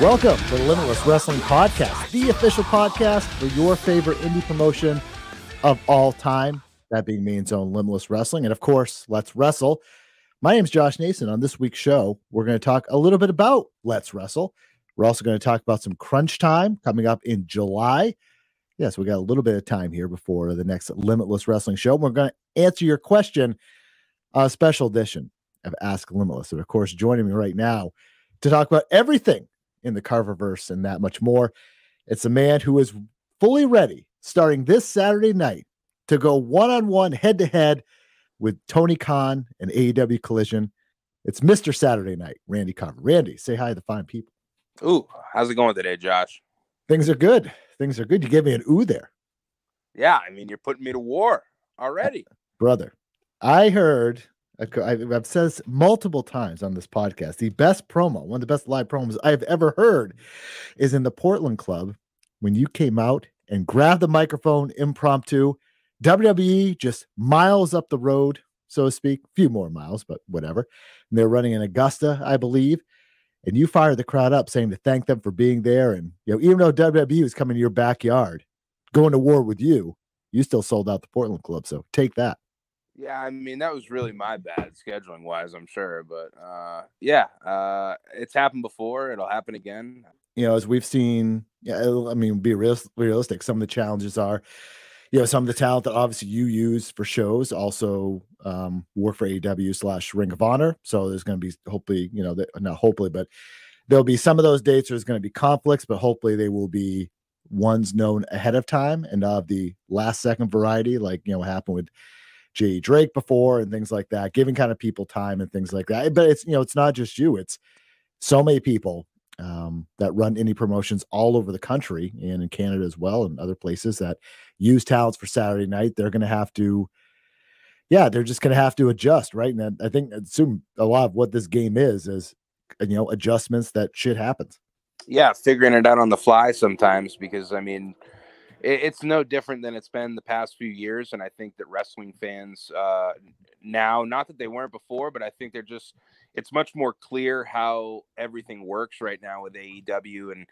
Welcome to the Limitless Wrestling Podcast, the official podcast for your favorite indie promotion of all time, that being Maine Own Limitless Wrestling. And of course, Let's Wrestle. My name is Josh Nason. On this week's show, we're going to talk a little bit about Let's Wrestle. We're also going to talk about some crunch time coming up in July. Yes, we got a little bit of time here before the next Limitless Wrestling show. We're going to answer your question, a special edition of Ask Limitless. And of course, joining me right now to talk about everything in the Carververse and that much more. It's a man who is fully ready starting this Saturday night to go one on one, head to head with Tony Khan and AEW Collision. It's Mr. Saturday Night, Randy Carver. Randy, say hi to the fine people. Ooh, how's it going today, Josh? Things are good. Things are good. You gave me an ooh there. Yeah, I mean, you're putting me to war already. Brother, I heard I've said multiple times on this podcast. The best promo, one of the best live promos I've ever heard, is in the Portland Club when you came out and grabbed the microphone impromptu. WWE just miles up the road, so to speak, a few more miles, but whatever. And they're running in Augusta, I believe. And you fired the crowd up saying to thank them for being there. And you know, even though WWE was coming to your backyard, going to war with you, you still sold out the Portland Club. So take that. Yeah, I mean that was really my bad scheduling wise, I'm sure, but uh, yeah, uh, it's happened before. It'll happen again. You know, as we've seen, yeah, I mean, be real, realistic. Some of the challenges are, you know, some of the talent that obviously you use for shows also um, work for AEW slash Ring of Honor. So there's going to be hopefully, you know, not hopefully, but there'll be some of those dates. There's going to be conflicts, but hopefully they will be ones known ahead of time and of the last second variety, like you know, what happened with J. Drake before and things like that, giving kind of people time and things like that. But it's you know, it's not just you, it's so many people um, that run indie promotions all over the country and in Canada as well and other places that use talents for Saturday night. They're going to have to, yeah, they're just going to have to adjust, right? And I think assume a lot of what this game is is you know adjustments that shit happens. Yeah, figuring it out on the fly sometimes because I mean it's no different than it's been the past few years. And I think that wrestling fans uh, now, not that they weren't before, but I think they're just, it's much more clear how everything works right now with AEW and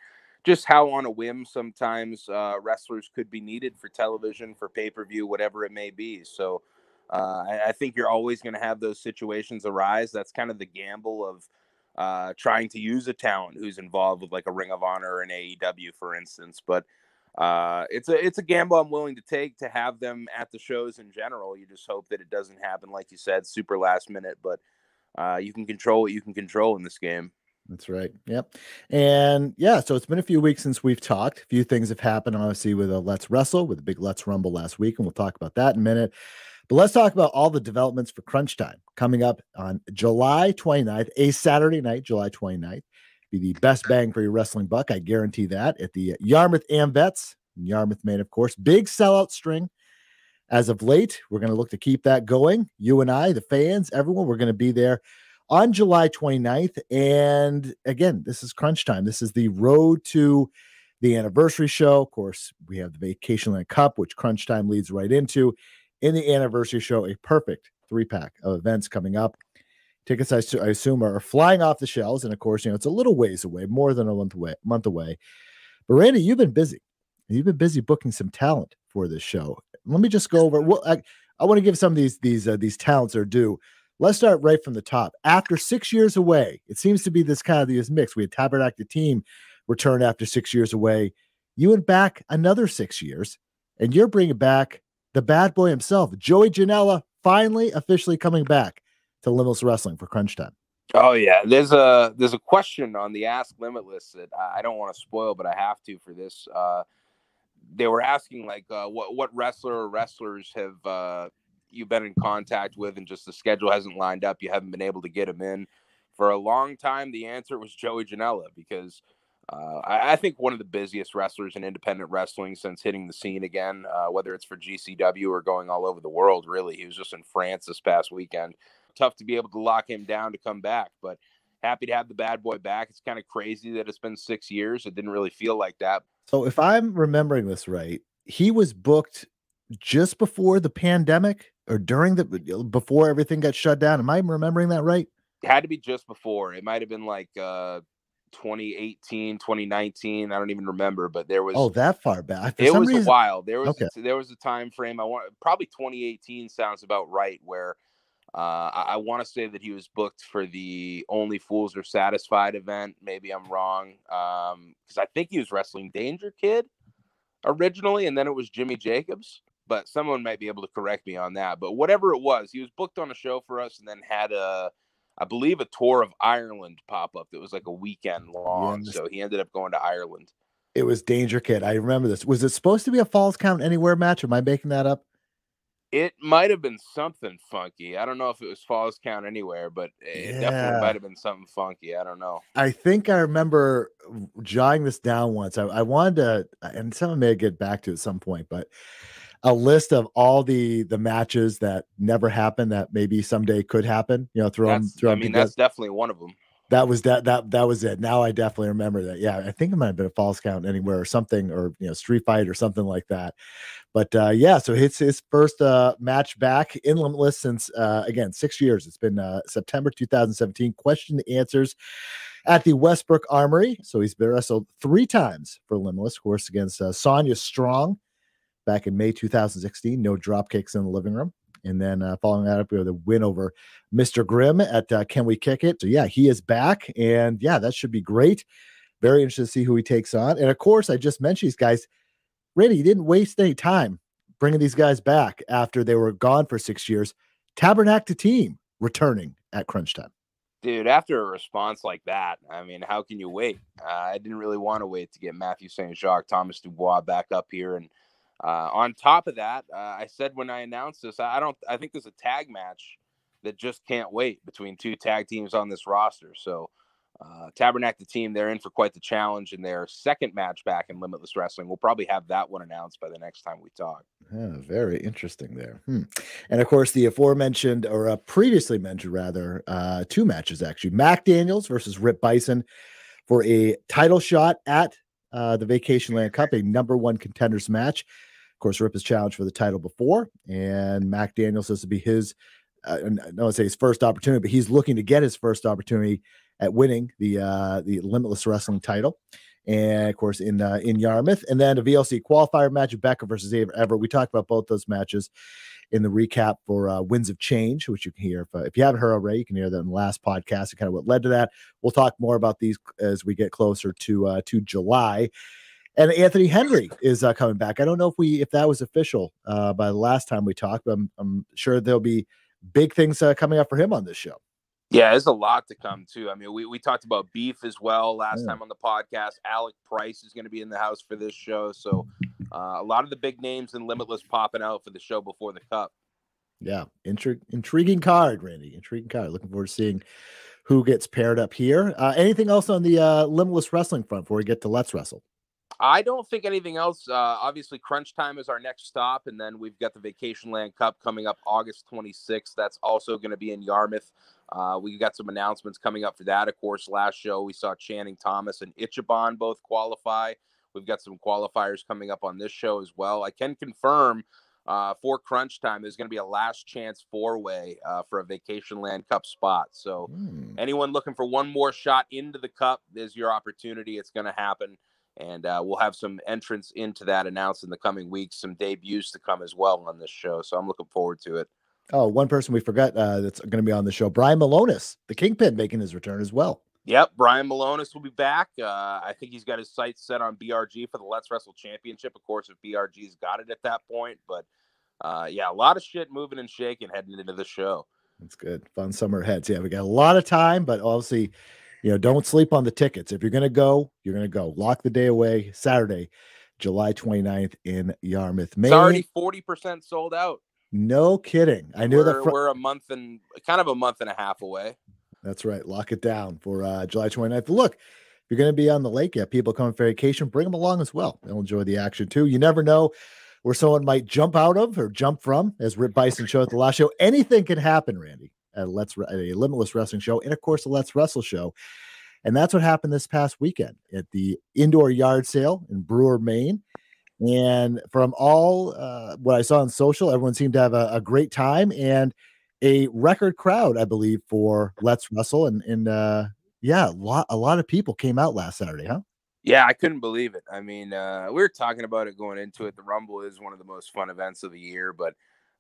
just how on a whim sometimes uh, wrestlers could be needed for television, for pay per view, whatever it may be. So uh, I, I, think you're always going to have those situations arise. That's kind of the gamble of. Uh, trying to use a talent who's involved with like a Ring of Honor or an AEW, for instance, but uh, it's a it's a gamble I'm willing to take to have them at the shows in general. You just hope that it doesn't happen, like you said, super last minute. But uh, you can control what you can control in this game. That's right. Yep. And yeah, so it's been a few weeks since we've talked. A few things have happened, obviously, with a Let's Wrestle, with a big Let's Rumble last week, and we'll talk about that in a minute. But let's talk about all the developments for Crunch Time coming up on July 29th, a Saturday night, July 29th be the best bang for your wrestling buck. I guarantee that at the Yarmouth Amvets, Yarmouth, Maine, of course. Big sellout string as of late. We're going to look to keep that going. You and I, the fans, everyone, we're going to be there on July 29th. And again, this is crunch time. This is the road to the anniversary show. Of course, we have the Vacation Land Cup, which crunch time leads right into. In the anniversary show, a perfect three pack of events coming up. Tickets, I, I assume, are flying off the shelves, and of course, you know it's a little ways away, more than a month away. Month away. But Randy, you've been busy. You've been busy booking some talent for this show. Let me just go over. Well, I, I want to give some of these these uh, these talents are due. Let's start right from the top. After six years away, it seems to be this kind of this mix. We had Tabernacle Team return after six years away. You went back another six years, and you're bringing back the bad boy himself, Joey Janela, finally officially coming back to Limitless Wrestling for Crunch Time. Oh yeah, there's a there's a question on the Ask Limitless that I don't want to spoil, but I have to for this. Uh, they were asking like, uh, what what wrestler or wrestlers have uh, you been in contact with, and just the schedule hasn't lined up. You haven't been able to get them in for a long time. The answer was Joey Janela because uh, I, I, think one of the busiest wrestlers in independent wrestling since hitting the scene again, uh, whether it's for GCW or going all over the world. Really, he was just in France this past weekend tough to be able to lock him down to come back. But happy to have the bad boy back. It's kind of crazy that it's been six years. It didn't really feel like that. So if I'm remembering this right, he was booked just before the pandemic or during the before everything got shut down. Am I remembering that right? It had to be just before. It might have been like uh 2018, 2019. I don't even remember, but there was oh that far back. For it was reason... a while. There was okay. there was a time frame. I want probably 2018 sounds about right where uh, I, I want to say that he was booked for the Only Fools Are Satisfied event. Maybe I'm wrong because um, I think he was wrestling Danger Kid originally, and then it was Jimmy Jacobs. But someone might be able to correct me on that. But whatever it was, he was booked on a show for us, and then had a I believe a tour of Ireland pop up that was like a weekend long. Yeah, so he ended up going to Ireland. It was Danger Kid. I remember this. Was it supposed to be a Falls Count Anywhere match? Am I making that up? It might have been something funky. I don't know if it was Falls Count Anywhere, but it yeah. definitely might have been something funky. I don't know. I think I remember jotting this down once. I, I wanted to, and someone may get back to at some point, but a list of all the the matches that never happened that maybe someday could happen. You know, throw that's, them. Throw I mean, that's definitely one of them. That was that that that was it. Now I definitely remember that. Yeah, I think it might have been a falls count anywhere or something, or you know, street fight or something like that. But uh, yeah, so it's his first uh, match back in Limitless since uh, again six years. It's been uh, September 2017. Question the answers at the Westbrook Armory. So he's been wrestled three times for Limitless, of course, against uh, Sonya Strong back in May 2016. No drop kicks in the living room. And then uh, following that up, we have the win over Mr. Grimm at uh, Can We Kick It? So, yeah, he is back. And yeah, that should be great. Very interested to see who he takes on. And of course, I just mentioned these guys. Randy, he didn't waste any time bringing these guys back after they were gone for six years. Tabernacle team returning at crunch time. Dude, after a response like that, I mean, how can you wait? Uh, I didn't really want to wait to get Matthew St. Jacques, Thomas Dubois back up here and uh, on top of that, uh, I said when I announced this, I don't. I think there's a tag match that just can't wait between two tag teams on this roster. So, uh, Tabernacle team, they're in for quite the challenge in their second match back in Limitless Wrestling. We'll probably have that one announced by the next time we talk. Yeah, very interesting there. Hmm. And of course, the aforementioned or uh, previously mentioned, rather, uh, two matches actually: Mac Daniels versus Rip Bison for a title shot at uh, the Vacation Land Cup, a number one contenders match. Of course, Rip has challenged for the title before, and Mac Daniels says to be his, uh, I don't say his first opportunity, but he's looking to get his first opportunity at winning the uh, the Limitless Wrestling title. And of course, in uh, in Yarmouth, and then a VLC qualifier match of Becca versus Ava Everett. We talked about both those matches in the recap for uh, Winds of Change, which you can hear. If, uh, if you haven't heard already, you can hear that in the last podcast and kind of what led to that. We'll talk more about these as we get closer to uh, to July. And Anthony Henry is uh, coming back. I don't know if we if that was official uh, by the last time we talked, but I'm, I'm sure there'll be big things uh, coming up for him on this show. Yeah, there's a lot to come too. I mean, we, we talked about beef as well last yeah. time on the podcast. Alec Price is going to be in the house for this show, so uh, a lot of the big names in Limitless popping out for the show before the Cup. Yeah, Intri- intriguing card, Randy. Intriguing card. Looking forward to seeing who gets paired up here. Uh, anything else on the uh, Limitless wrestling front before we get to Let's Wrestle? I don't think anything else. Uh, obviously, Crunch Time is our next stop, and then we've got the Vacation Land Cup coming up August 26th. That's also going to be in Yarmouth. Uh, we got some announcements coming up for that. Of course, last show we saw Channing Thomas and Ichiban both qualify. We've got some qualifiers coming up on this show as well. I can confirm uh, for crunch time, there's going to be a last chance four way uh, for a Vacation Land Cup spot. So, mm. anyone looking for one more shot into the cup, is your opportunity. It's going to happen and uh, we'll have some entrance into that announced in the coming weeks, some debuts to come as well on this show. So I'm looking forward to it. Oh, one person we forgot uh, that's going to be on the show, Brian Malonis, the Kingpin, making his return as well. Yep, Brian Malonis will be back. Uh, I think he's got his sights set on BRG for the Let's Wrestle Championship. Of course, if BRG's got it at that point, but uh, yeah, a lot of shit moving and shaking heading into the show. That's good. Fun summer heads. Yeah, we got a lot of time, but obviously you know, don't sleep on the tickets. If you're going to go, you're going to go. Lock the day away Saturday, July 29th in Yarmouth. Maine. It's already 40% sold out. No kidding. I knew that fr- we're a month and kind of a month and a half away. That's right. Lock it down for uh, July 29th. Look, if you're going to be on the lake, yeah, people coming for vacation, bring them along as well. They'll enjoy the action too. You never know where someone might jump out of or jump from, as Rip Bison showed at the last show. Anything can happen, Randy at Let's a Limitless Wrestling show, and of course the Let's Wrestle show. And that's what happened this past weekend at the indoor yard sale in Brewer, Maine. And from all uh, what I saw on social, everyone seemed to have a, a, great time and a record crowd, I believe, for Let's Wrestle. And, and uh, yeah, a lot a lot of people came out last Saturday, huh? Yeah, I couldn't believe it. I mean, uh, we were talking about it going into it. The Rumble is one of the most fun events of the year, but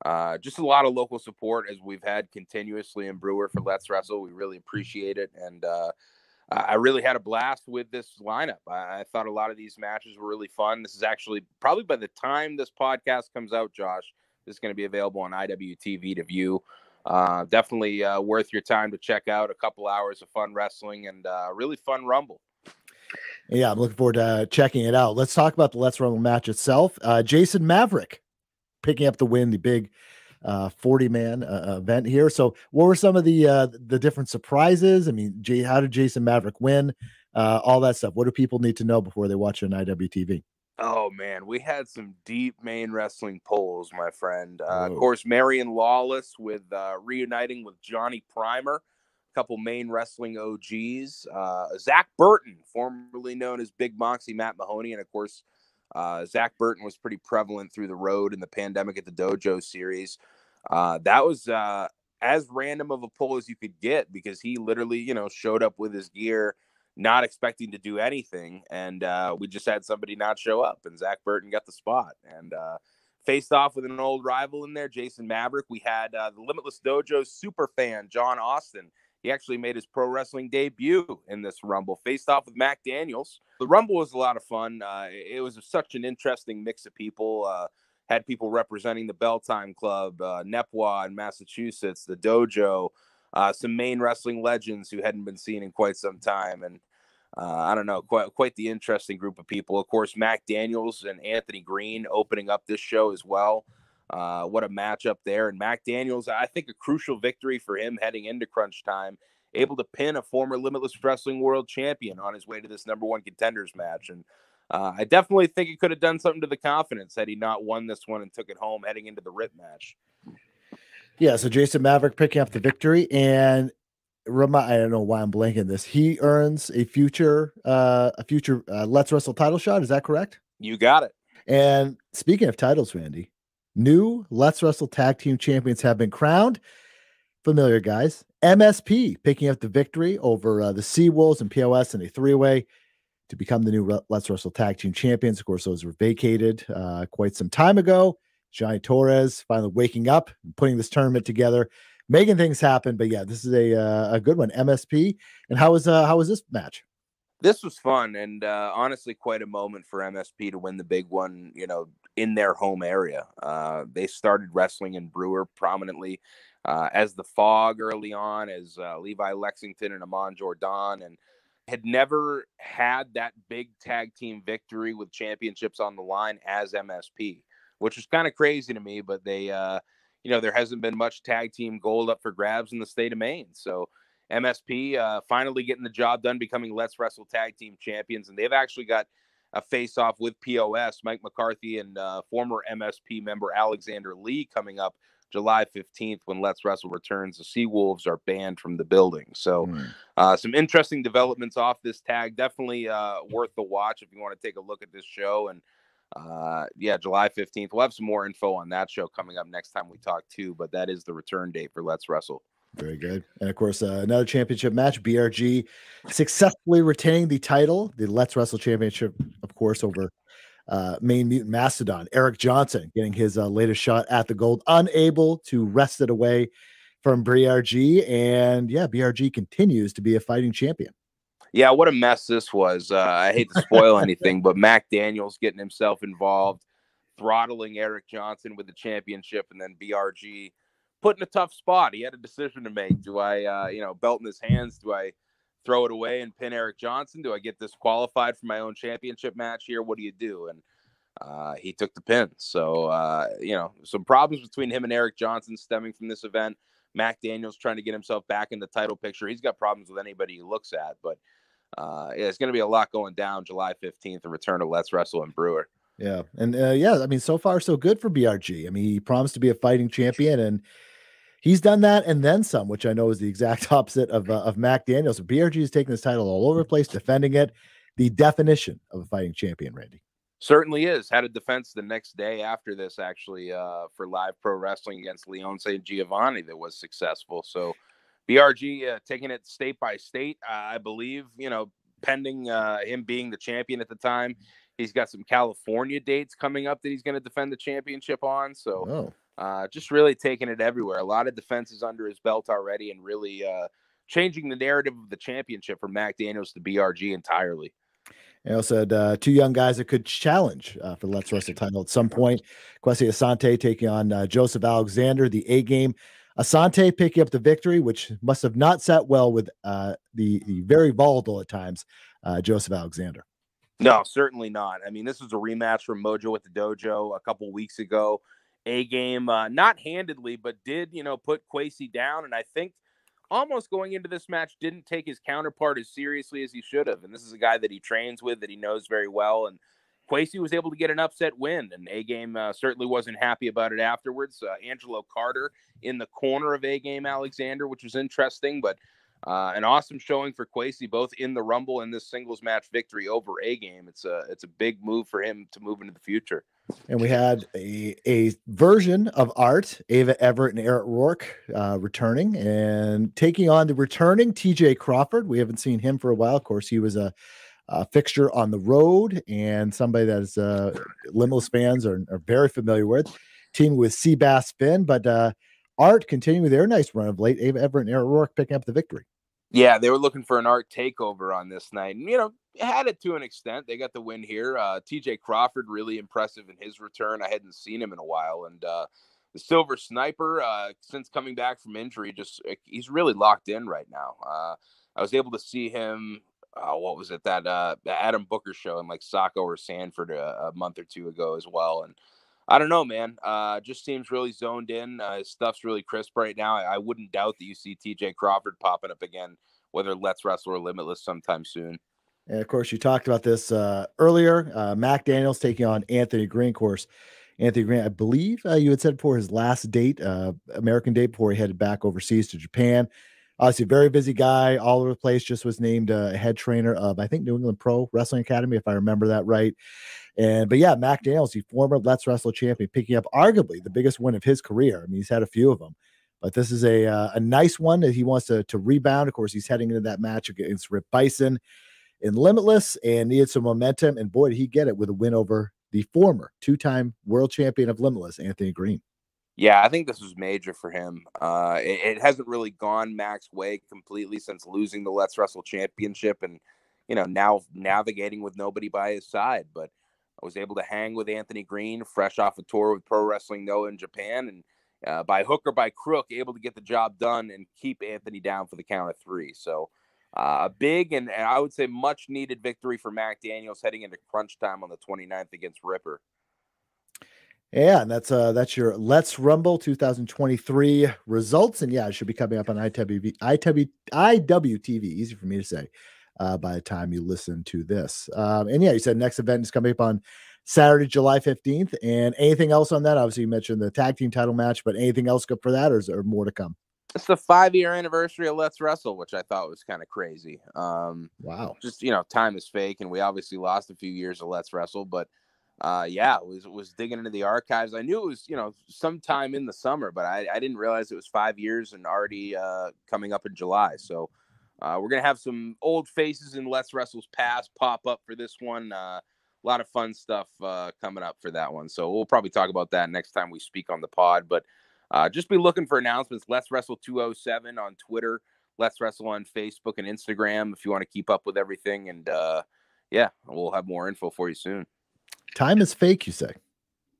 uh, just a lot of local support as we've had continuously in Brewer for Let's Wrestle. We really appreciate it, and uh, I really had a blast with this lineup. I, I, thought a lot of these matches were really fun. This is actually probably by the time this podcast comes out, Josh, this is going to be available on IWTV to view. Uh, definitely uh, worth your time to check out. A couple hours of fun wrestling and uh, really fun Rumble. Yeah, I'm looking forward to checking it out. Let's talk about the Let's Rumble match itself. Uh, Jason Maverick picking up the win, the big uh, 40 man uh, event here. So, what were some of the uh, the different surprises? I mean, Jay, how did Jason Maverick win? Uh, all that stuff. What do people need to know before they watch an IWTV? Oh man, we had some deep Maine wrestling polls, my friend. Uh, of course, Marion Lawless with uh, reuniting with Johnny Primer, a couple Maine wrestling OGs. Uh, Zach Burton, formerly known as Big Moxie Matt Mahoney, and of course, uh, Zach Burton was pretty prevalent through the road in the pandemic at the Dojo series. Uh, that was uh, as random of a pull as you could get because he literally, you know, showed up with his gear not expecting to do anything, and uh, we just had somebody not show up, and Zach Burton got the spot and uh, faced off with an old rival in there, Jason Maverick. We had uh, the Limitless Dojo super fan John Austin. He actually made his pro wrestling debut in this Rumble, faced off with Mac Daniels. The Rumble was a lot of fun. Uh, it was such an interesting mix of people. Uh, had people representing the Bell Time Club, uh, NEPWA in Massachusetts, the Dojo, uh, some Maine wrestling legends who hadn't been seen in quite some time, and uh, I don't know, quite quite the interesting group of people. Of course, Mac Daniels and Anthony Green opening up this show as well. Uh, what a matchup there! And Mac Daniels, I think a crucial victory for him heading into crunch time, able to pin a former Limitless Wrestling World Champion on his way to this number one contenders match. And uh, I definitely think he could have done something to the confidence had he not won this one and took it home heading into the RIP match. Yeah, so Jason Maverick picking up the victory, and remind I don't know why I'm blanking this. He earns a future uh a future uh, Let's Wrestle title shot. Is that correct? You got it. And speaking of titles, Randy, new Let's Wrestle tag team champions have been crowned. Familiar guys. MSP picking up the victory over uh, the Sea Wolves and POS in a three way to become the new Let's Wrestle tag team champions. Of course, those were vacated uh, quite some time ago. Johnny Torres finally waking up and putting this tournament together making things happen. But yeah, this is a uh, a good one. MSP. And how was uh how was this match? This was fun and uh, honestly quite a moment for MSP to win the big one. You know, in their home area. Uh, they started wrestling in Brewer prominently uh, as the Fog early on, as uh, Levi Lexington and Amon Jordan, and had never had that big tag team victory with championships on the line as MSP, which was kind of crazy to me. But they uh, you know, there hasn't been much tag team gold up for grabs in the state of Maine. So MSP uh, finally getting the job done, becoming Let's Wrestle Tag Team Champions. And they've actually got a face off with POS, Mike McCarthy, and uh, former MSP member Alexander Lee coming up July 15th when Let's Wrestle returns. The Sea Wolves are banned from the building. So, mm. uh, some interesting developments off this tag. Definitely uh, worth the watch if you want to take a look at this show. And uh, yeah, July 15th. We'll have some more info on that show coming up next time we talk too, but that is the return date for Let's Wrestle. Very good. And of course, uh, another championship match, BRG successfully retaining the title, the Let's Wrestle Championship, of course, over uh, Maine Mutant Mastodon. Eric Johnson getting his uh, latest shot at the gold, unable to wrest it away from BRG. And yeah, BRG continues to be a fighting champion. Yeah, what a mess this was. Uh, I hate to spoil anything, but Mac Daniels getting himself involved, throttling Eric Johnson with the championship, and then BRG put in a tough spot. He had a decision to make. Do I, uh, you know, belt in his hands? Do I throw it away and pin Eric Johnson? Do I get disqualified for my own championship match here? What do you do? And uh, he took the pin. So, uh, you know, some problems between him and Eric Johnson stemming from this event. Mac Daniels trying to get himself back in the title picture. He's got problems with anybody he looks at, but uh, yeah, it's going to be a lot going down July 15th, the return of Let's Wrestle and Brewer. Yeah. And uh, yeah, I mean, so far, so good for BRG. I mean, he promised to be a fighting champion and he's done that and then some, which I know is the exact opposite of, uh, of Mac Daniels. BRG is taking this title all over the place, defending it. The definition of a fighting champion, Randy. Certainly is. Had a defense the next day after this, actually, uh, for live pro wrestling against Leon St. Giovanni that was successful. So, BRG uh, taking it state by state, uh, I believe. You know, pending uh, him being the champion at the time. He's got some California dates coming up that he's going to defend the championship on. So, oh. Uh, just really taking it everywhere. A lot of defenses under his belt already, and really uh, changing the narrative of the championship from Mac Daniels to BRG entirely. I also uh, two young guys that could challenge uh, for the Let's Wrestle title at some point. Kwesi Asante taking on uh, Joseph Alexander, the A game. Asante picking up the victory, which must have not sat well with uh, the, the very volatile at times uh, Joseph Alexander. No, certainly not. I mean, this was a rematch from Mojo at the dojo a couple weeks ago. A game, uh, not handedly, but did you know put Kwesi down, and I think almost going into this match didn't take his counterpart as seriously as he should have. And this is a guy that he trains with, that he knows very well, and Kwesi was able to get an upset win, and A Game uh, certainly wasn't happy about it afterwards. Uh, Angelo Carter in the corner of A Game Alexander, which was interesting, but uh, an awesome showing for Kwesi, both in the Rumble and this singles match victory over A Game. It's a it's a big move for him to move into the future. And we had a, a version of Art, Ava Everett and Eric Rourke uh, returning and taking on the returning TJ Crawford. We haven't seen him for a while. Of course, he was a, a fixture on the road and somebody that is uh, Limitless fans are, are very familiar with. Team with Seabass Finn, but uh, Art continuing their nice run of late. Ava Everett and Eric Rourke picking up the victory. Yeah, they were looking for an art takeover on this night, and you know, had it to an extent. They got the win here. Uh, T.J. Crawford really impressive in his return. I hadn't seen him in a while, and uh, the Silver Sniper, uh, since coming back from injury, just uh, he's really locked in right now. Uh, I was able to see him. Uh, what was it that uh, Adam Booker show in like Saco or Sanford a, a month or two ago as well, and I don't know, man. Uh, just seems really zoned in. Uh, his stuff's really crisp right now. I, I, wouldn't doubt that you see TJ Crawford popping up again, whether Let's Wrestle or Limitless sometime soon. And of course, you talked about this uh, earlier. Uh, Mac Daniels taking on Anthony Green. Of course, Anthony Green, I believe uh, you had said for his last date, uh, American date, before he headed back overseas to Japan. Obviously, very busy guy, all over the place. Just was named a head trainer of, I think, New England Pro Wrestling Academy, if I remember that right. And but yeah, Mac Daniels, the former Let's Wrestle champion, picking up arguably the biggest win of his career. I mean, he's had a few of them, but this is a uh, a nice one that he wants to to rebound. Of course, he's heading into that match against Rip Bison in Limitless and needed some momentum. And boy, did he get it with a win over the former two-time world champion of Limitless, Anthony Green. Yeah, I think this was major for him. Uh, it, it hasn't really gone Mac's way completely since losing the Let's Wrestle championship and you know now navigating with nobody by his side, but I was able to hang with Anthony Green, fresh off a tour with Pro Wrestling Noah in Japan, and uh, by hook or by crook, able to get the job done and keep Anthony down for the count of three. So uh, a big and, and, I would say much needed victory for Mac Daniels heading into crunch time on the 29th against Ripper. Yeah, and that's uh that's your Let's Rumble 2023 results, and yeah, it should be coming up on IW IW IWTV. Easy for me to say uh, by the time you listen to this. Um, and yeah, you said next event is coming up on Saturday, July 15th. And anything else on that? Obviously, you mentioned the tag team title match, but anything else good for that, or is there more to come? It's the five year anniversary of Let's Wrestle, which I thought was kind of crazy. Um, wow. Just, you know, time is fake, and we obviously lost a few years of Let's Wrestle, but uh, yeah, was was digging into the archives. I knew it was you know sometime in the summer, but I, I didn't realize it was five years and already uh, coming up in July. So uh, we're gonna have some old faces in Let's Wrestle's past pop up for this one. Uh, a lot of fun stuff uh, coming up for that one. So we'll probably talk about that next time we speak on the pod. But uh, just be looking for announcements. Let's Wrestle 207 on Twitter. Let's Wrestle on Facebook and Instagram if you want to keep up with everything. And uh, yeah, we'll have more info for you soon. Time is fake, you say?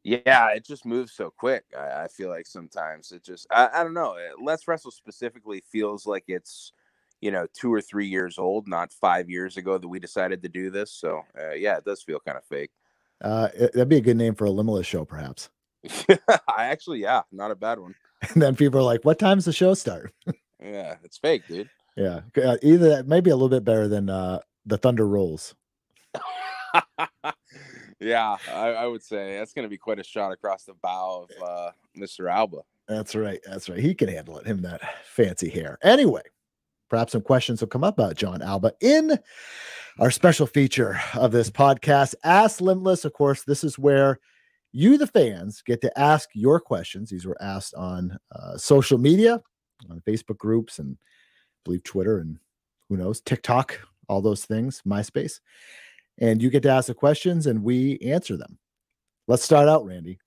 Yeah, it just moves so quick. I, I feel like sometimes it just, I, I don't know. Let's Wrestle specifically feels like it's you know, two or three years old, not five years ago that we decided to do this. So, uh, yeah, it does feel kind of fake. Uh, it, that'd be a good name for a limitless show, perhaps. I actually, yeah, not a bad one. And then people are like, "What time's the show start?" yeah, it's fake, dude. Yeah, uh, either maybe a little bit better than uh, the Thunder Rolls. Yeah, I, I, would say that's going to be quite a shot across the bow of uh, Mr. Alba. That's right. That's right. He can handle it. Him that fancy hair. Anyway, perhaps some questions will come up about Jon Alba in our special feature of this podcast, Ask Limitless. Of course, this is where you, the fans, get to ask your questions. These were asked on uh, social media, on Facebook groups, and I believe Twitter and who knows, TikTok, all those things, MySpace. And you get to ask the questions and we answer them. Let's start out, Randy.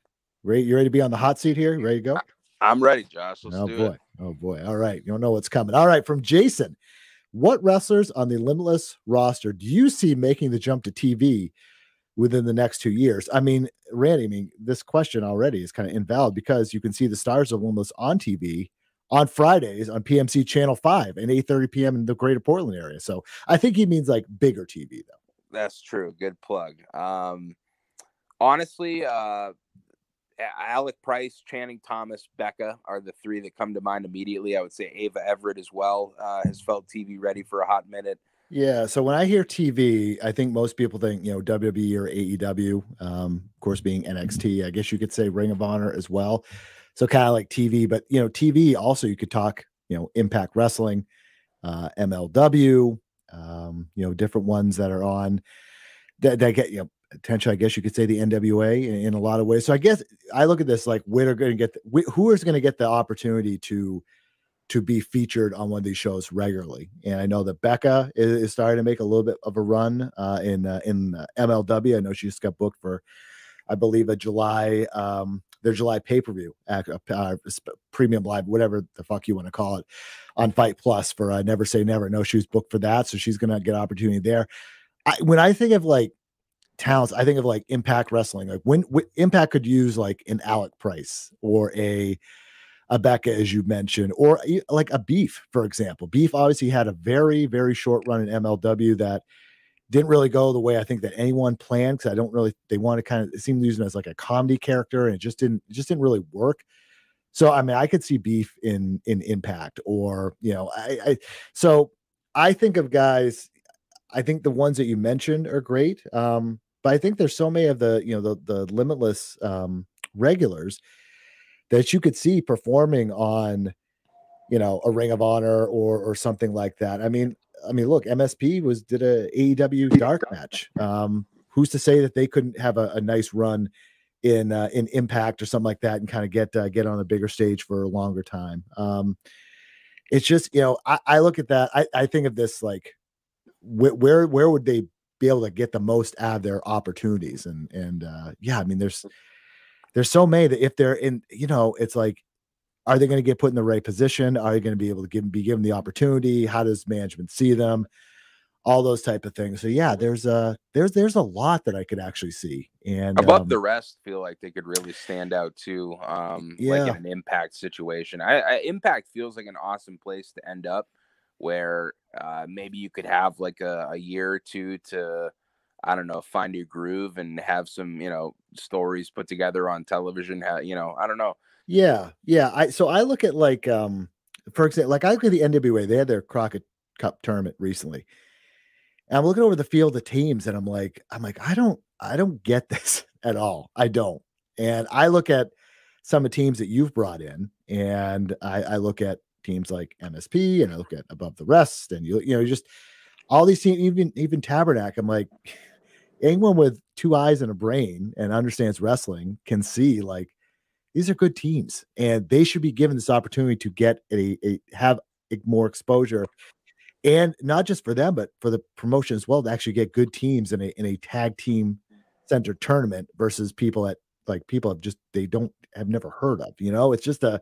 Ready, you ready to be on the hot seat here? Ready to go? I'm ready, Josh. Let's oh do boy. it. Oh boy. All right. You don't know what's coming. All right. From Jason. What wrestlers on the Limitless roster do you see making the jump to TV within the next two years? I mean, Randy, I mean, this question already is kind of invalid because you can see the stars of Limitless on TV on Fridays on PMC Channel 5 and 8:30 p.m. in the greater Portland area. So I think he means like bigger TV though. That's true. Good plug. Um honestly, uh Alec Price, Channing Thomas, Becca are the three that come to mind immediately. I would say Ava Everett as well uh, has felt TV ready for a hot minute. Yeah. So when I hear TV, I think most people think, you know, WWE or AEW, um, of course, being NXT. I guess you could say Ring of Honor as well. So kind of like TV, but, you know, TV also, you could talk, you know, Impact Wrestling, uh, MLW, um, you know, different ones that are on that, that get, you know, attention. I guess you could say the NWA in, in, a lot of ways. So I guess I look at this like we're going to get the, who is going to get the opportunity to to be featured on one of these shows regularly. And I know that Becca is, is starting to make a little bit of a run uh, in uh, in uh, MLW. I know she just got booked for, I believe, a July um, their July pay per view, uh, uh premium live, whatever the fuck you want to call it, on FITE Plus for uh, Never Say Never. No, she was booked for that, so she's gonna get opportunity there. I, when I think of like talents, I think of like Impact Wrestling. Like when, when Impact could use like an Alec Price or a a Becca, as you mentioned, or like a Beef, for example. Beef obviously had a very very short run in MLW that didn't really go the way I think that anyone planned because I don't really they want to kind of it seemed to use him as like a comedy character and it just didn't it just didn't really work. So I mean I could see beef in in impact or you know I, I so I think of guys I think the ones that you mentioned are great. Um, but I think there's so many of the you know the the limitless um, regulars that you could see performing on you know a ring of honor or or something like that. I mean I mean, look, MSP was did a AEW dark match. Um, who's to say that they couldn't have a, a nice run in uh, in Impact or something like that and kind of get uh, get on a bigger stage for a longer time? Um, it's just you know, I, I look at that. I, I think of this like wh- where where would they be able to get the most out of their opportunities? And and uh, yeah, I mean, there's there's so many that if they're in, you know, it's like are they going to get put in the right position? Are they going to be able to give, be given the opportunity? How does management see them? All those type of things. So yeah, there's a there's there's a lot that I could actually see. And above um, the rest, feel like they could really stand out too. Um, yeah. like in an impact situation. I, I impact feels like an awesome place to end up, where uh, maybe you could have like a, a year or two to I don't know, find your groove and have some, you know, stories put together on television. You know, I don't know. Yeah, yeah. I so I look at like um for example, like I look at the NWA. They had their Crockett Cup tournament recently. And I'm looking over the field of teams and I'm like, I'm like, I don't, I don't get this at all. I don't. And I look at some of the teams that you've brought in, and I, I look at teams like MSP and I look at above the rest, and you, you know, just all these teams, even even Tabernacle. I'm like, anyone with two eyes and a brain and understands wrestling can see like these are good teams and they should be given this opportunity to get a, a have a more exposure and not just for them but for the promotion as well to actually get good teams in a in a tag team center tournament versus people that like people have just they don't have never heard of you know? It's just a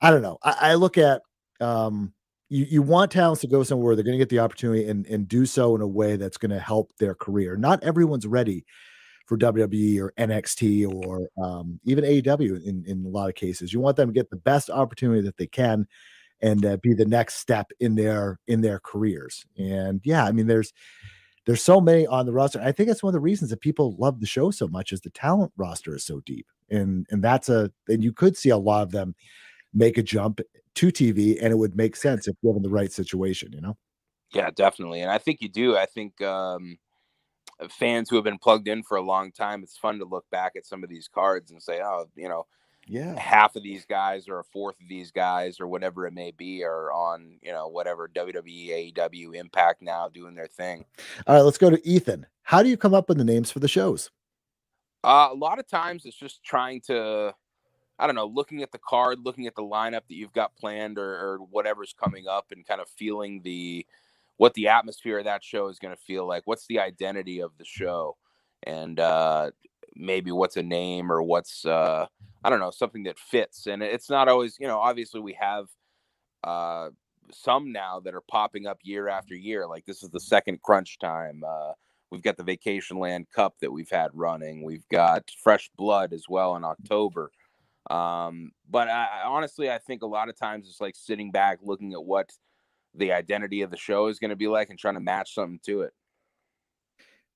i don't know. I, I look at um you, you want talents to go somewhere they're going to get the opportunity and, and do so in a way that's going to help their career. Not everyone's ready for WWE or NXT or um, even AEW in, in a lot of cases. You want them to get the best opportunity that they can and uh, be the next step in their in their careers. And yeah, I mean, there's there's so many on the roster. I think that's one of the reasons that people love the show so much is the talent roster is so deep. And and that's a and you could see a lot of them make a jump to TV and it would make sense if given the right situation, you know? Yeah, definitely. And I think you do. I think um fans who have been plugged in for a long time, it's fun to look back at some of these cards and say, oh, you know, yeah, half of these guys or a fourth of these guys or whatever it may be are on, you know, whatever WWE, AEW, Impact now doing their thing. All right, let's go to Ethan. How do you come up with the names for the shows? Uh, a lot of times it's just trying to I don't know, looking at the card, looking at the lineup that you've got planned or, or whatever's coming up and kind of feeling the what the atmosphere of that show is going to feel like. What's the identity of the show? And uh, maybe what's a name or what's uh, I don't know, something that fits. And it's not always, you know, obviously we have uh, some now that are popping up year after year. Like this is the second crunch time. Uh, we've got the Vacation Land Cup that we've had running. We've got Fresh Blood as well in October. Um, but I, honestly, I think a lot of times it's like sitting back, looking at what the identity of the show is going to be like, and trying to match something to it.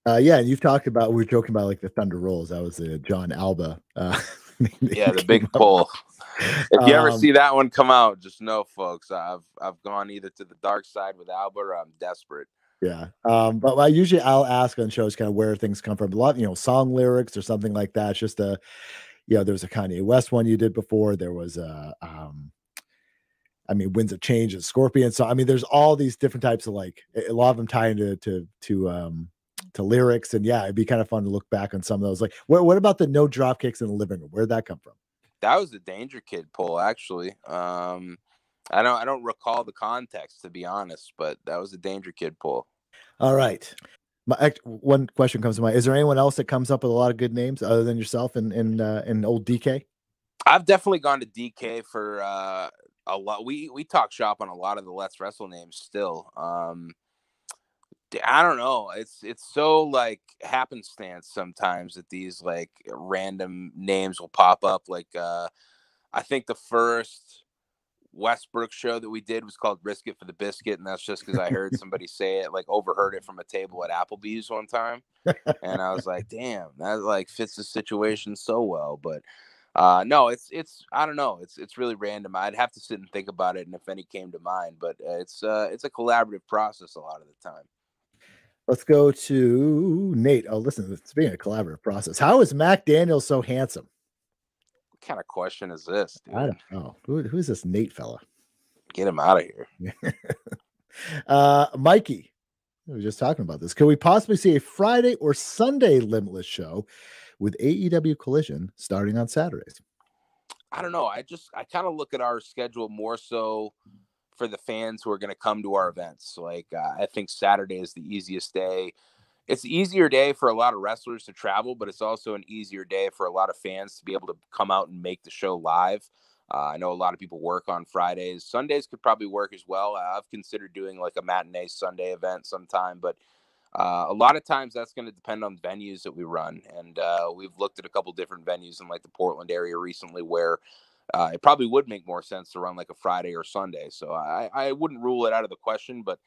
Uh, yeah, and you've talked about we were joking about like the Thunder Rolls. That was a Jon Alba. Uh, yeah, the big pull. If you um, ever see that one come out, just know, folks, I've I've gone either to the dark side with Alba or I'm desperate. Yeah. Um, but I usually I'll ask on shows kind of where things come from. A lot, you know, song lyrics or something like that. It's just a you know, there was a Kanye West one you did before. There was a, um, I mean, Winds of Change and Scorpion. So I mean, there's all these different types of like a lot of them tie into to to um to lyrics. And yeah, it'd be kind of fun to look back on some of those. Like, what what about the no drop kicks in the living room? Where'd that come from? That was the Danger Kid pull, actually. Um, I don't I don't recall the context to be honest, but that was the Danger Kid pull. All right my one question comes to mind: Is there anyone else that comes up with a lot of good names other than yourself and and uh, and old DK? I've definitely gone to DK for uh, a lot. We we talk shop on a lot of the Let's Wrestle names still. Um, I don't know. It's it's so like happenstance sometimes that these like random names will pop up. Like uh, I think the first Westbrook show that we did was called Risk It for the Biscuit, and that's just because I heard somebody say it, like overheard it from a table at Applebee's one time, and I was like, "Damn, that like fits the situation so well." But uh, no, it's it's I don't know, it's it's really random. I'd have to sit and think about it, and if any came to mind, but it's uh, it's a collaborative process a lot of the time. Let's go to Nate. Oh, listen, it's being a collaborative process. How is Mac Daniels so handsome? What kind of question is this? Dude? I don't know. Who, who's this Nate fella? Get him out of here. uh, Mikey, we were just talking about this. Could we possibly see a Friday or Sunday Limitless show with AEW Collision starting on Saturdays? I don't know. I just I kind of look at our schedule more so for the fans who are going to come to our events. Like uh, I think Saturday is the easiest day it's easier day for a lot of wrestlers to travel, but it's also an easier day for a lot of fans to be able to come out and make the show live. Uh, I know a lot of people work on Fridays. Sundays could probably work as well. I've considered doing like a matinee Sunday event sometime, but uh, a lot of times that's going to depend on venues that we run. And uh, we've looked at a couple different venues in like the Portland area recently where uh, it probably would make more sense to run like a Friday or Sunday. So I, I wouldn't rule it out of the question, but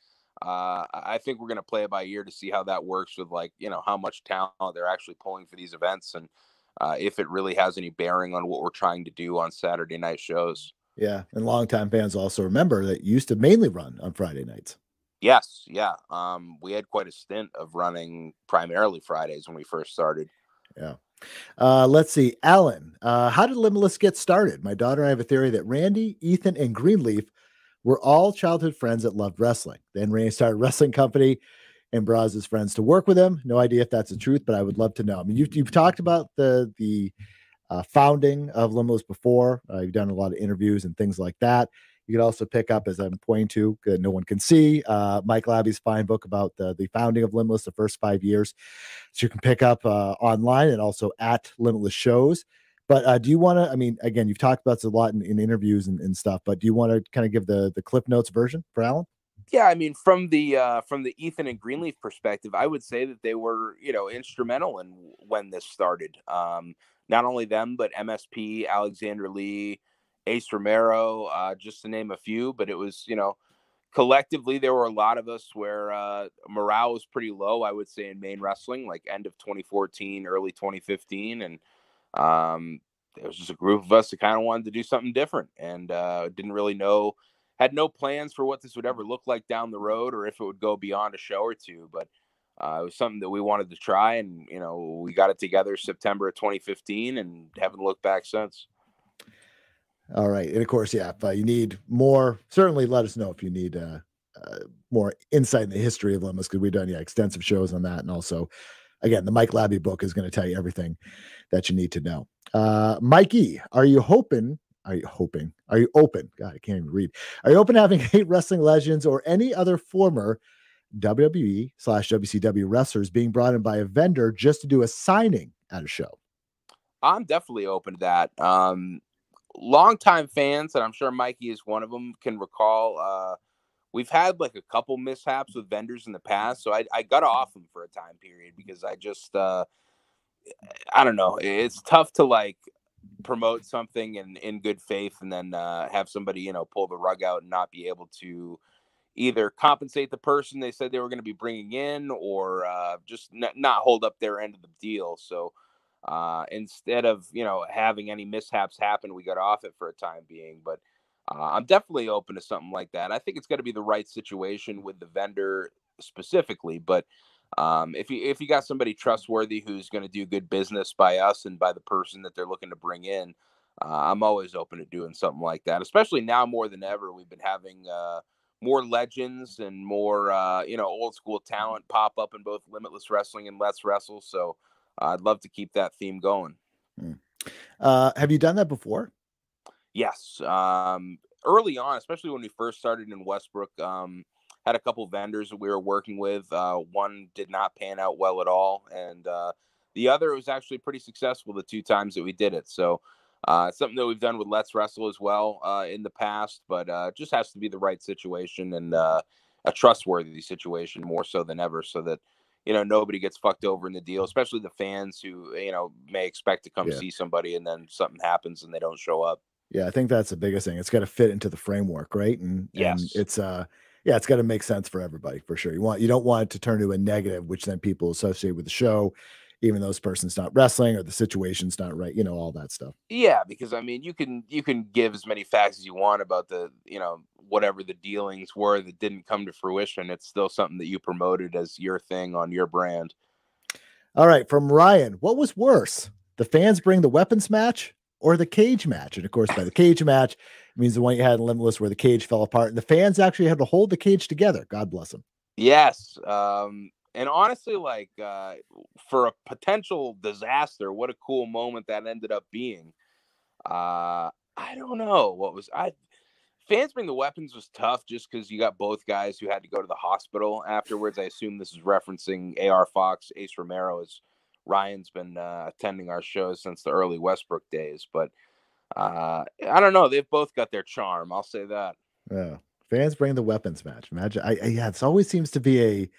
uh, I think we're going to play it by ear to see how that works with like you know how much talent they're actually pulling for these events and uh, if it really has any bearing on what we're trying to do on Saturday night shows. Yeah, and longtime fans also remember that used to mainly run on Friday nights. Yes, yeah. Um, we had quite a stint of running primarily Fridays when we first started. Yeah. Uh, let's see, Alan. Uh, how did Limitless get started? My daughter and I have a theory that Randy, Ethan, and Greenleaf we're all childhood friends that loved wrestling. Then Randy started a wrestling company and brought his friends to work with him. No idea if that's the truth, but I would love to know. I mean, you've, you've talked about the the uh, founding of Limos before. Uh, you've done a lot of interviews and things like that. You can also pick up, as I'm pointing to, no one can see, uh, Mike Labby's fine book about the, the founding of Limitless, the first five years. So you can pick up uh, online and also at Limitless shows. But uh, do you want to? I mean, again, you've talked about this a lot in, in interviews and, and, stuff. But do you want to kind of give the the Cliff Notes version for Alan? Yeah, I mean, from the uh, from the Ethan and Greenleaf perspective, I would say that they were you know instrumental in when this started. Um, not only them, but MSP, Alexander Lee, Ace Romero, uh, just to name a few. But it was you know collectively there were a lot of us where uh, morale was pretty low. I would say in Maine wrestling, like end of 2014, early 2015, and um, it was just a group of us that kind of wanted to do something different and uh, didn't really know, had no plans for what this would ever look like down the road or if it would go beyond a show or two. But uh, it was something that we wanted to try, and you know, we got it together September of 2015, and haven't looked back since. All right, and of course, yeah. If uh, you need more, certainly let us know if you need uh, uh more insight in the history of Limos because we've done yeah extensive shows on that, and also again, the Mike Labby book is going to tell you everything that you need to know. Uh, Mikey, are you hoping? Are you hoping? Are you open? God, I can't even read. Are you open to having eight wrestling legends or any other former WWE slash WCW wrestlers being brought in by a vendor just to do a signing at a show? I'm definitely open to that. Um, longtime fans, and I'm sure Mikey is one of them, can recall. Uh, we've had like a couple mishaps with vendors in the past, so I, I got off them for a time period because I just, uh, I don't know, it's tough to like promote something in in good faith and then uh, have somebody you know pull the rug out and not be able to either compensate the person they said they were going to be bringing in or uh, just n- not hold up their end of the deal. So uh, instead of you know having any mishaps happen, we got off it for a time being. But uh, I'm definitely open to something like that. I think it's got to be the right situation with the vendor specifically, but. Um, if you if you got somebody trustworthy who's going to do good business by us and by the person that they're looking to bring in, uh, I'm always open to doing something like that. Especially now more than ever, we've been having uh, more legends and more uh, you know old school talent pop up in both Limitless Wrestling and Let's Wrestle. So I'd love to keep that theme going. Hmm. Uh, have you done that before? Yes. Um, early on, especially when we first started in Westbrook, um, had a couple vendors that we were working with. Uh, one did not pan out well at all, and uh, the other was actually pretty successful the two times that we did it. So uh, something that we've done with Let's Wrestle as well uh, in the past, but uh, just has to be the right situation and uh, a trustworthy situation more so than ever, so that you know nobody gets fucked over in the deal, especially the fans who you know may expect to come yeah. see somebody and then something happens and they don't show up. Yeah, I think that's the biggest thing. It's got to fit into the framework, right? And yes, and it's uh yeah, it's got to make sense for everybody for sure. You want you don't want it to turn to a negative, which then people associate with the show even though this person's not wrestling or the situation's not right, you know, all that stuff. Yeah, because I mean, you can you can give as many facts as you want about the, you know, whatever the dealings were that didn't come to fruition. It's still something that you promoted as your thing on your brand. All right, from Ryan, what was worse? The fans bring the weapons match or the cage match? And of course, by the cage match, it means the one you had in Limitless where the cage fell apart and the fans actually had to hold the cage together. God bless them. Yes. Um, and honestly, like uh, for a potential disaster, what a cool moment that ended up being. Uh, I don't know what was I. Fans bring the weapons was tough just because you got both guys who had to go to the hospital afterwards. I assume this is referencing AR Fox, Ace Romero, as Ryan's been uh, attending our shows since the early Westbrook days. But uh, I don't know. They've both got their charm. I'll say that. Yeah. Fans bring the weapons match. Imagine. I, I yeah. It always seems to be a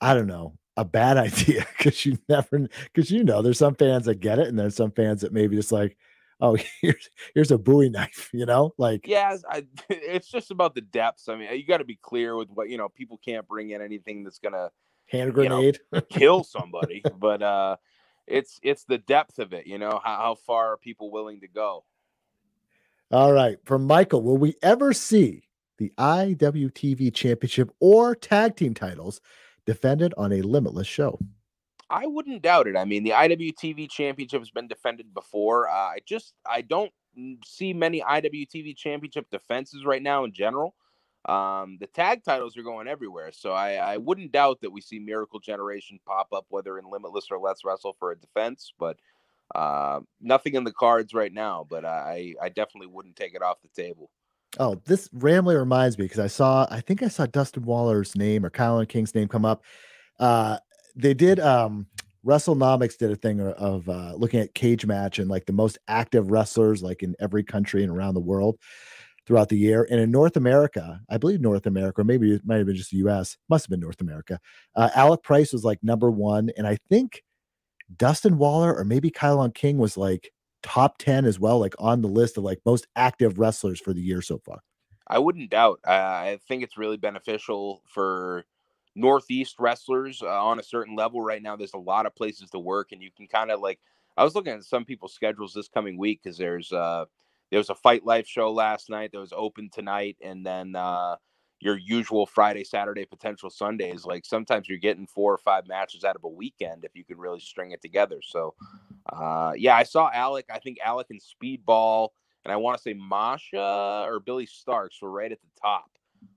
I don't know, a bad idea because you never because you know there's some fans that get it and there's some fans that maybe just like oh here's here's a bowie knife you know? Like yeah I, it's just about the depths i mean you got to be clear with what you know people can't bring in anything that's gonna hand grenade you know, kill somebody but uh it's it's the depth of it you know how, how far are people willing to go? All right from michael will we ever see the iwtv championship or tag team titles defended on a limitless show. I wouldn't doubt it. I mean, the IWTV championship has been defended before. Uh, I just I don't see many IWTV championship defenses right now in general. Um, the tag titles are going everywhere, so I, I wouldn't doubt that we see Miracle Generation pop up, whether in Limitless or Let's Wrestle for a defense. But uh, nothing in the cards right now. But I I definitely wouldn't take it off the table. Oh, this randomly reminds me because I saw, I think I saw Dustin Waller's name or Kylan King's name come up. Uh, they did, um, WrestleNomics did a thing of uh, looking at Cagematch and like the most active wrestlers like in every country and around the world throughout the year. And in North America, I believe North America, or maybe it might have been just the US, must have been North America. Uh, Alec Price was like number one. And I think Dustin Waller or maybe Kylan King was like top 10 as well, like on the list of like most active wrestlers for the year so far. I wouldn't doubt. I think it's really beneficial for Northeast wrestlers uh, on a certain level right now. There's a lot of places to work, and you can kind of like. I was looking at some people's schedules this coming week because there's uh there was a Fight Life show last night that was open tonight, and then uh your usual Friday, Saturday, potential Sundays. Like sometimes you're getting four or five matches out of a weekend if you can really string it together. So, uh, yeah, I saw Alec. I think Alec and Speedball, and I want to say Masha or Billie Starkz were right at the top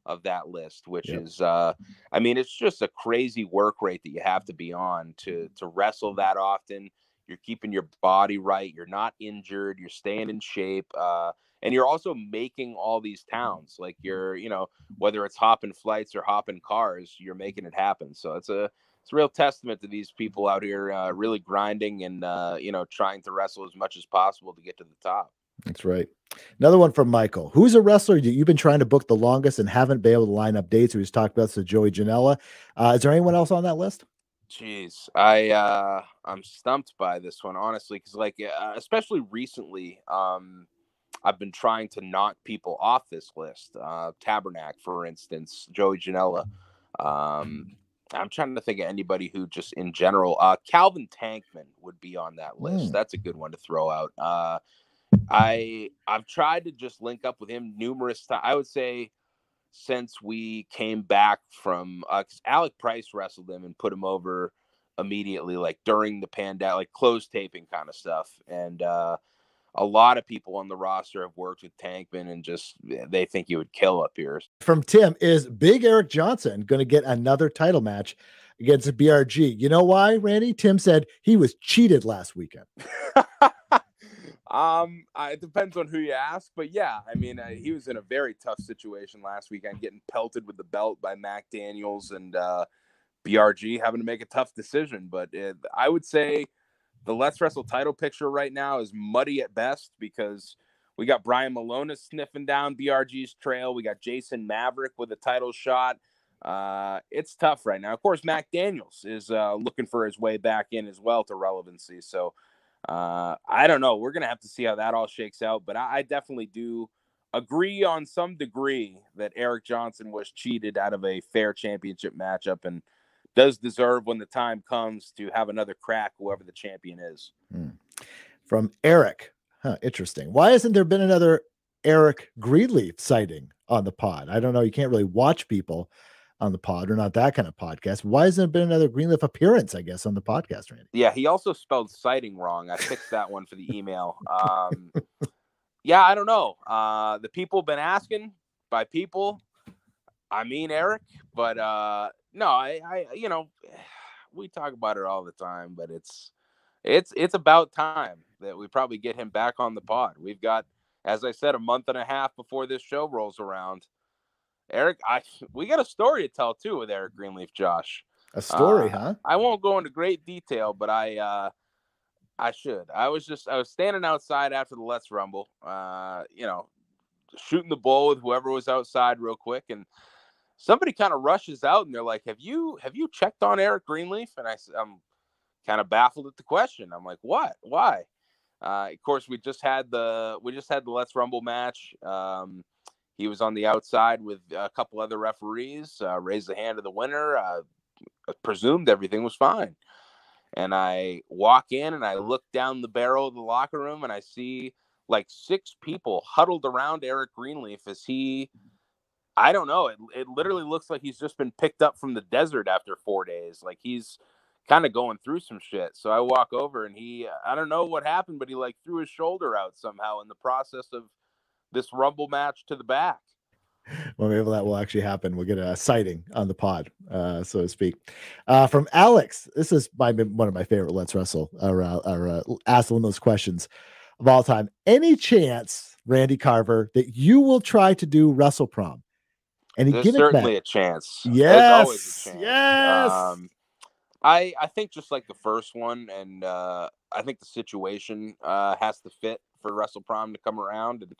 of that list, which yep. is, uh, I mean, it's just a crazy work rate that you have to be on to to wrestle that often. You're keeping your body right. You're not injured. You're staying in shape. Uh, and you're also making all these towns like you're you know whether it's hopping flights or hopping cars you're making it happen so it's a it's a real testament to these people out here uh, really grinding and uh, you know trying to wrestle as much as possible to get to the top that's right another one from michael who's a wrestler you've been trying to book the longest and haven't been able to line up dates we just talked about so joey janela uh, is there anyone else on that list Jeez, I uh I'm stumped by this one honestly because like uh, especially recently um I've been trying to knock people off this list. Uh, Tabernac, for instance, Joey Janela. Um, I'm trying to think of anybody who just in general. Uh, Calvin Tankman would be on that list. Mm. That's a good one to throw out. Uh, I I've tried to just link up with him numerous times. I would say since we came back from uh, Alec Price wrestled him and put him over immediately, like during the pandemic, like closed taping kind of stuff, and uh, a lot of people on the roster have worked with Tankman and just they think he would kill up here. From Tim, is Big Eric Johnson going to get another title match against BRG? You know why, Randy? Tim said he was cheated last weekend. um, I, it depends on who you ask, but yeah, I mean, uh, he was in a very tough situation last weekend, getting pelted with the belt by Mac Daniels and uh, BRG having to make a tough decision. But it, I would say the Let's Wrestle title picture right now is muddy at best because we got Brian Malone sniffing down BRG's trail. We got Jason Maverick with a title shot. Uh, it's tough right now. Of course, Mac Daniels is uh, looking for his way back in as well to relevancy. So uh, I don't know. We're gonna have to see how that all shakes out. But I, I definitely do agree on some degree that Eric Johnson was cheated out of a fair championship matchup and does deserve when the time comes to have another crack, whoever the champion is. Hmm. From Eric, huh, interesting. Why hasn't there been another Eric Greenleaf sighting on the pod? I don't know. You can't really watch people on the pod or not that kind of podcast. Why hasn't there been another Greenleaf appearance, I guess, on the podcast, Randy? Yeah, he also spelled sighting wrong. I fixed that one for the email. Um, yeah, I don't know. Uh, the people have been asking by people. I mean, Eric, but uh, no, I, I, you know, we talk about it all the time, but it's, it's, it's about time that we probably get him back on the pod. We've got, as I said, a month and a half before this show rolls around. Eric, I, we got a story to tell too with Eric Greenleaf, Josh. A story, uh, huh? I won't go into great detail, but I, uh, I should. I was just, I was standing outside after the Let's Rumble, uh, you know, shooting the bull with whoever was outside real quick, and somebody kind of rushes out and they're like, "Have you have you checked on Eric Greenleaf?" And I I'm kind of baffled at the question. I'm like, "What? Why?" Uh, of course, we just had the we just had the Let's Rumble match. Um, he was on the outside with a couple other referees. Uh, raised the hand of the winner. Uh, presumed everything was fine. And I walk in and I look down the barrel of the locker room and I see like six people huddled around Eric Greenleaf as he I don't know. It, it literally looks like he's just been picked up from the desert after four days. Like he's kind of going through some shit. So I walk over and he, I don't know what happened, but he like threw his shoulder out somehow in the process of this rumble match to the back. Well, maybe that will actually happen. We'll get a sighting on the pod, uh, so to speak. Uh, from Alex, this is my one of my favorite Let's Wrestle or, uh, or uh, ask one of those questions of all time. Any chance, Randy Carver, that you will try to do Wrestle Prom? And he There's certainly a chance. Yes, a chance. yes. Um, I I think just like the first one, and uh, I think the situation uh, has to fit for Wrestle Prom to come around. And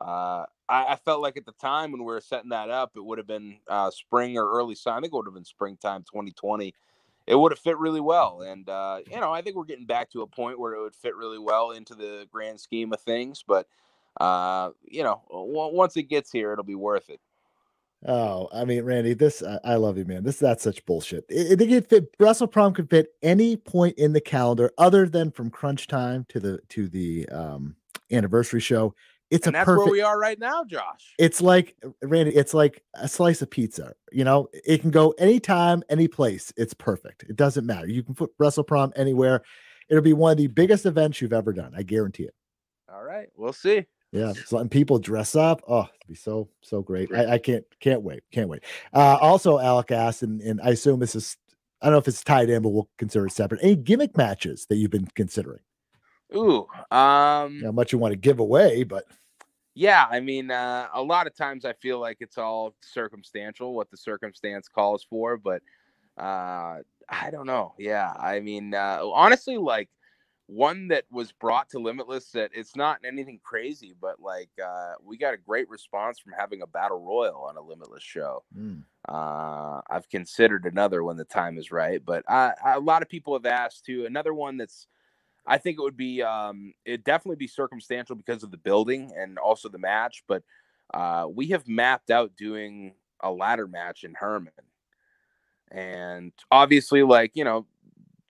uh, I, I, felt like at the time when we were setting that up, it would have been uh, spring or early. So I think it would have been springtime 2020. It would have fit really well, and uh, you know I think we're getting back to a point where it would fit really well into the grand scheme of things. But uh, you know, once it gets here, it'll be worth it. Oh, I mean, Randy, this I, I love you, man. This that's such bullshit. It, it could fit Wrestle Prom could fit any point in the calendar other than from crunch time to the to the um anniversary show. It's and a that's perfect, where we are right now, Josh. It's like Randy, it's like a slice of pizza. You know, it can go anytime, any place. It's perfect. It doesn't matter. You can put Wrestle Prom anywhere. It'll be one of the biggest events you've ever done. I guarantee it. All right, we'll see. Yeah, just letting people dress up. Oh, it'd be so so great. I, I can't can't wait. Can't wait. Uh, also, Alec asked, and, and I assume this is I don't know if it's tied in, but we'll consider it separate. Any gimmick matches that you've been considering? Ooh, um, How much you want to give away, but yeah, I mean, uh, a lot of times I feel like it's all circumstantial, what the circumstance calls for, but uh, I don't know. Yeah, I mean, uh, honestly, like one that was brought to Limitless that it's not anything crazy, but like uh, we got a great response from having a battle royal on a Limitless show. mm, Uh, I've considered another when the time is right, but I, I, a lot of people have asked too. Another one that's, I think it would be, um, it definitely be circumstantial because of the building and also the match. But uh, we have mapped out doing a ladder match in Herman, and obviously, like you know,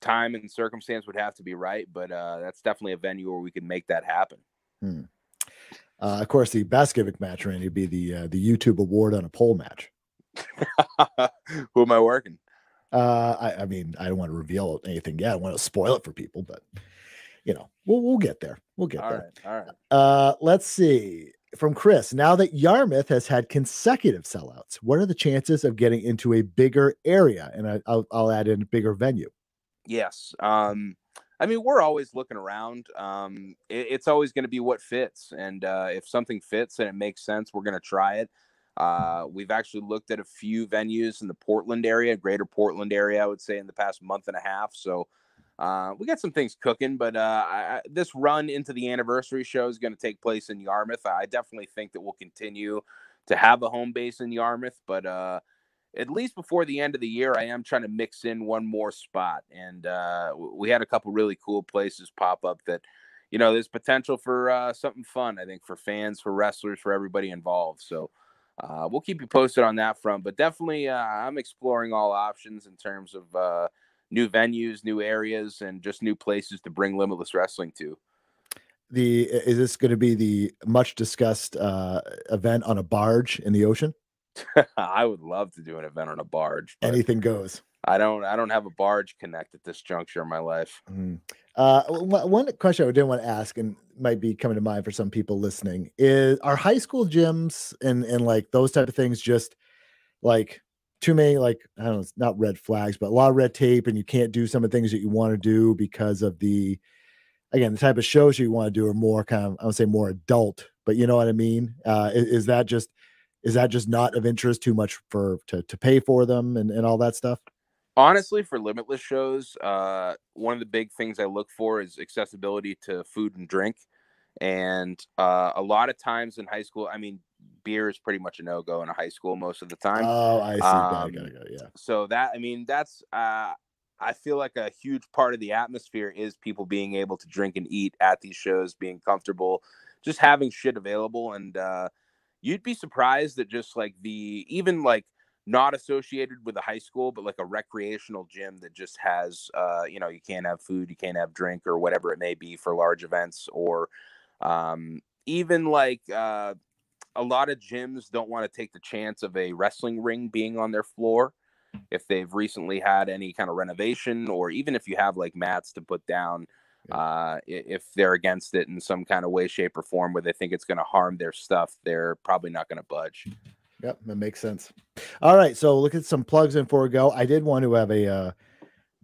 time and circumstance would have to be right. But uh, that's definitely a venue where we could make that happen. uh, of course, the best gimmick match, Randy, would be the uh, the YouTube award on a pole match. Who am I working? Uh, I, I mean, I don't want to reveal anything yet. I want to spoil it for people, but you know, we'll we'll get there. We'll get All there. right, all right. Uh, let's see. From Chris, now that Yarmouth has had consecutive sellouts, what are the chances of getting into a bigger area? And I, I'll, I'll add in a bigger venue. Yes. Um, I mean, we're always looking around. Um, it, it's always going to be what fits, and uh, if something fits and it makes sense, we're going to try it. Uh, we've actually looked at a few venues in the Portland area, greater Portland area, I would say, in the past month and a half. So uh, we got some things cooking, but uh, I, this run into the anniversary show is going to take place in Yarmouth. I definitely think that we'll continue to have a home base in Yarmouth, but uh, at least before the end of the year, I am trying to mix in one more spot. And uh, we had a couple really cool places pop up that, you know, there's potential for uh, something fun, I think, for fans, for wrestlers, for everybody involved. So uh, we'll keep you posted on that front. But definitely, uh, I'm exploring all options in terms of uh, new venues, new areas, and just new places to bring Limitless Wrestling to. The is this going to be the much discussed uh, event on a barge in the ocean? I would love to do an event on a barge. Anything goes. I don't. I don't have a barge connect at this juncture in my life. Mm. Uh, one question I didn't want to ask, and might be coming to mind for some people listening, is are high school gyms and and like those type of things just like too many like I don't know, it's not red flags, but a lot of red tape, and you can't do some of the things that you want to do because of the again the type of shows you want to do are more kind of I would say more adult, but you know what I mean. Uh, is, is that just is that just not of interest too much for to to pay for them and and all that stuff? honestly for limitless shows uh one of the big things i look for is accessibility to food and drink and uh a lot of times in high school i mean beer is pretty much a no-go in a high school most of the time Oh, I see. Um, it, got it, got it, yeah. so that i mean that's uh i feel like a huge part of the atmosphere is people being able to drink and eat at these shows being comfortable just having shit available and uh you'd be surprised that just like the even like not associated with a high school but like a recreational gym that just has uh you know you can't have food you can't have drink or whatever it may be for large events or um even like uh a lot of gyms don't want to take the chance of a wrestling ring being on their floor if they've recently had any kind of renovation or even if you have like mats to put down. Uh if they're against it in some kind of way shape or form where they think it's going to harm their stuff they're probably not going to budge Yep, that makes sense. All right, so look at some plugs in for go. I did want to have a uh,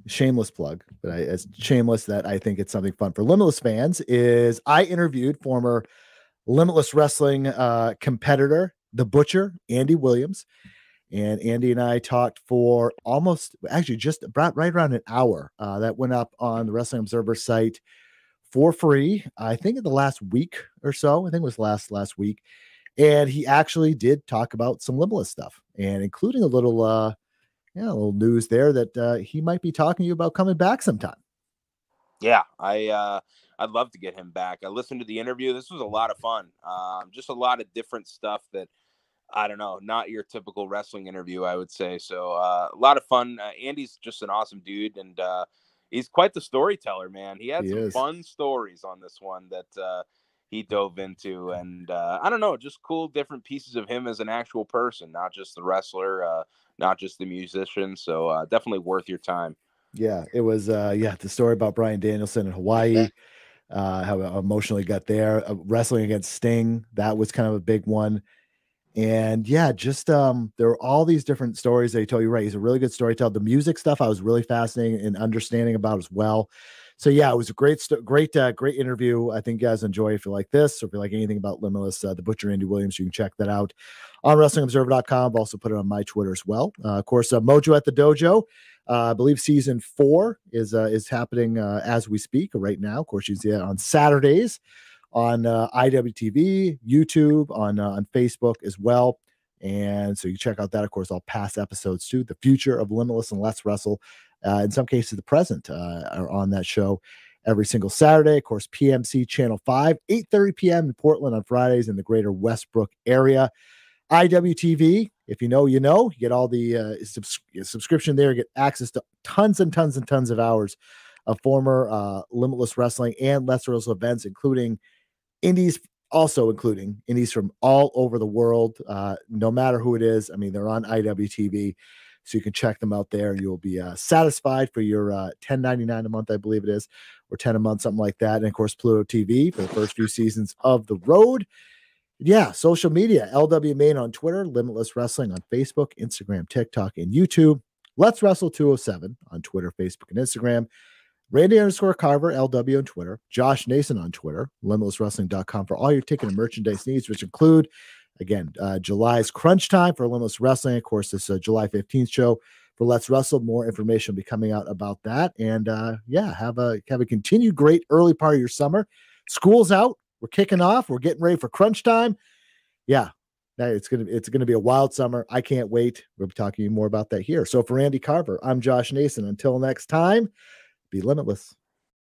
shameless plug, but I, it's shameless that I think it's something fun for Limitless fans. Is I interviewed former Limitless Wrestling uh, competitor, the Butcher, Andy Williams, and Andy and I talked for almost, actually, just about right around an hour. Uh, that went up on the Wrestling Observer site for free. I think in the last week or so. I think it was last last week and he actually did talk about some limitless stuff and including a little uh yeah a little news there that uh he might be talking to you about coming back sometime yeah i uh i'd love to get him back i listened to the interview this was a lot of fun um just a lot of different stuff that i don't know not your typical wrestling interview i would say so uh a lot of fun uh, andy's just an awesome dude and uh he's quite the storyteller man he had He some is. fun stories on this one that uh he dove into and uh i don't know just cool different pieces of him as an actual person not just the wrestler uh not just the musician so uh definitely worth your time yeah it was uh yeah the story about bryan danielson in hawaii uh how emotionally got there uh, wrestling against sting that was kind of a big one And yeah, just um, there are all these different stories that he told you. Right, he's a really good storyteller. The music stuff I was really fascinating in understanding about as well. So yeah, it was a great, great, uh, great interview. I think you guys enjoy if you like this or if you like anything about Limitless, uh, the Butcher Andy Williams, you can check that out on WrestlingObserver.com. I've also put it on my Twitter as well. Uh, of course, uh, Mojo at the Dojo. Uh, I believe season four is uh, is happening uh, as we speak right now. Of course, you can see that on Saturdays on uh, IWTV, YouTube, on uh, on Facebook as well. And so you check out that, of course, all past episodes too. The future of Limitless and Let's Wrestle, uh, in some cases, the present uh, are on that show every single Saturday. Of course, PMC Channel 5, 8:30 p.m. in Portland on Fridays in the greater Westbrook area. IWTV, if you know, you know, you get all the uh, subs- subscription there, get access to tons and tons and tons of hours of former uh, Limitless Wrestling and Let's Wrestle events, including indies also including indies from all over the world, uh, no matter who it is. I mean, they're on IWTV, so you can check them out there, and you'll be uh, satisfied for your uh, 10.99 a month, I believe it is, or 10 a month, something like that. And of course, Pluto TV for the first few seasons of the road. Yeah, social media, LW Maine on Twitter, Limitless Wrestling on Facebook, Instagram, TikTok, and YouTube. Let's Wrestle 207 on Twitter, Facebook, and Instagram. Randy underscore Carver, LW on Twitter, Josh Nason on Twitter, limitlesswrestling.com for all your ticket and merchandise needs, which include, again, uh, July's crunch time for Limitless Wrestling. Of course, this July 15th show for Let's Wrestle. More information will be coming out about that. And uh, yeah, have a have a continued great early part of your summer. School's out. We're kicking off. We're getting ready for crunch time. Yeah, it's gonna it's gonna be a wild summer. I can't wait. We'll be talking more about that here. So for Randy Carver, I'm Josh Nason. Until next time be limitless.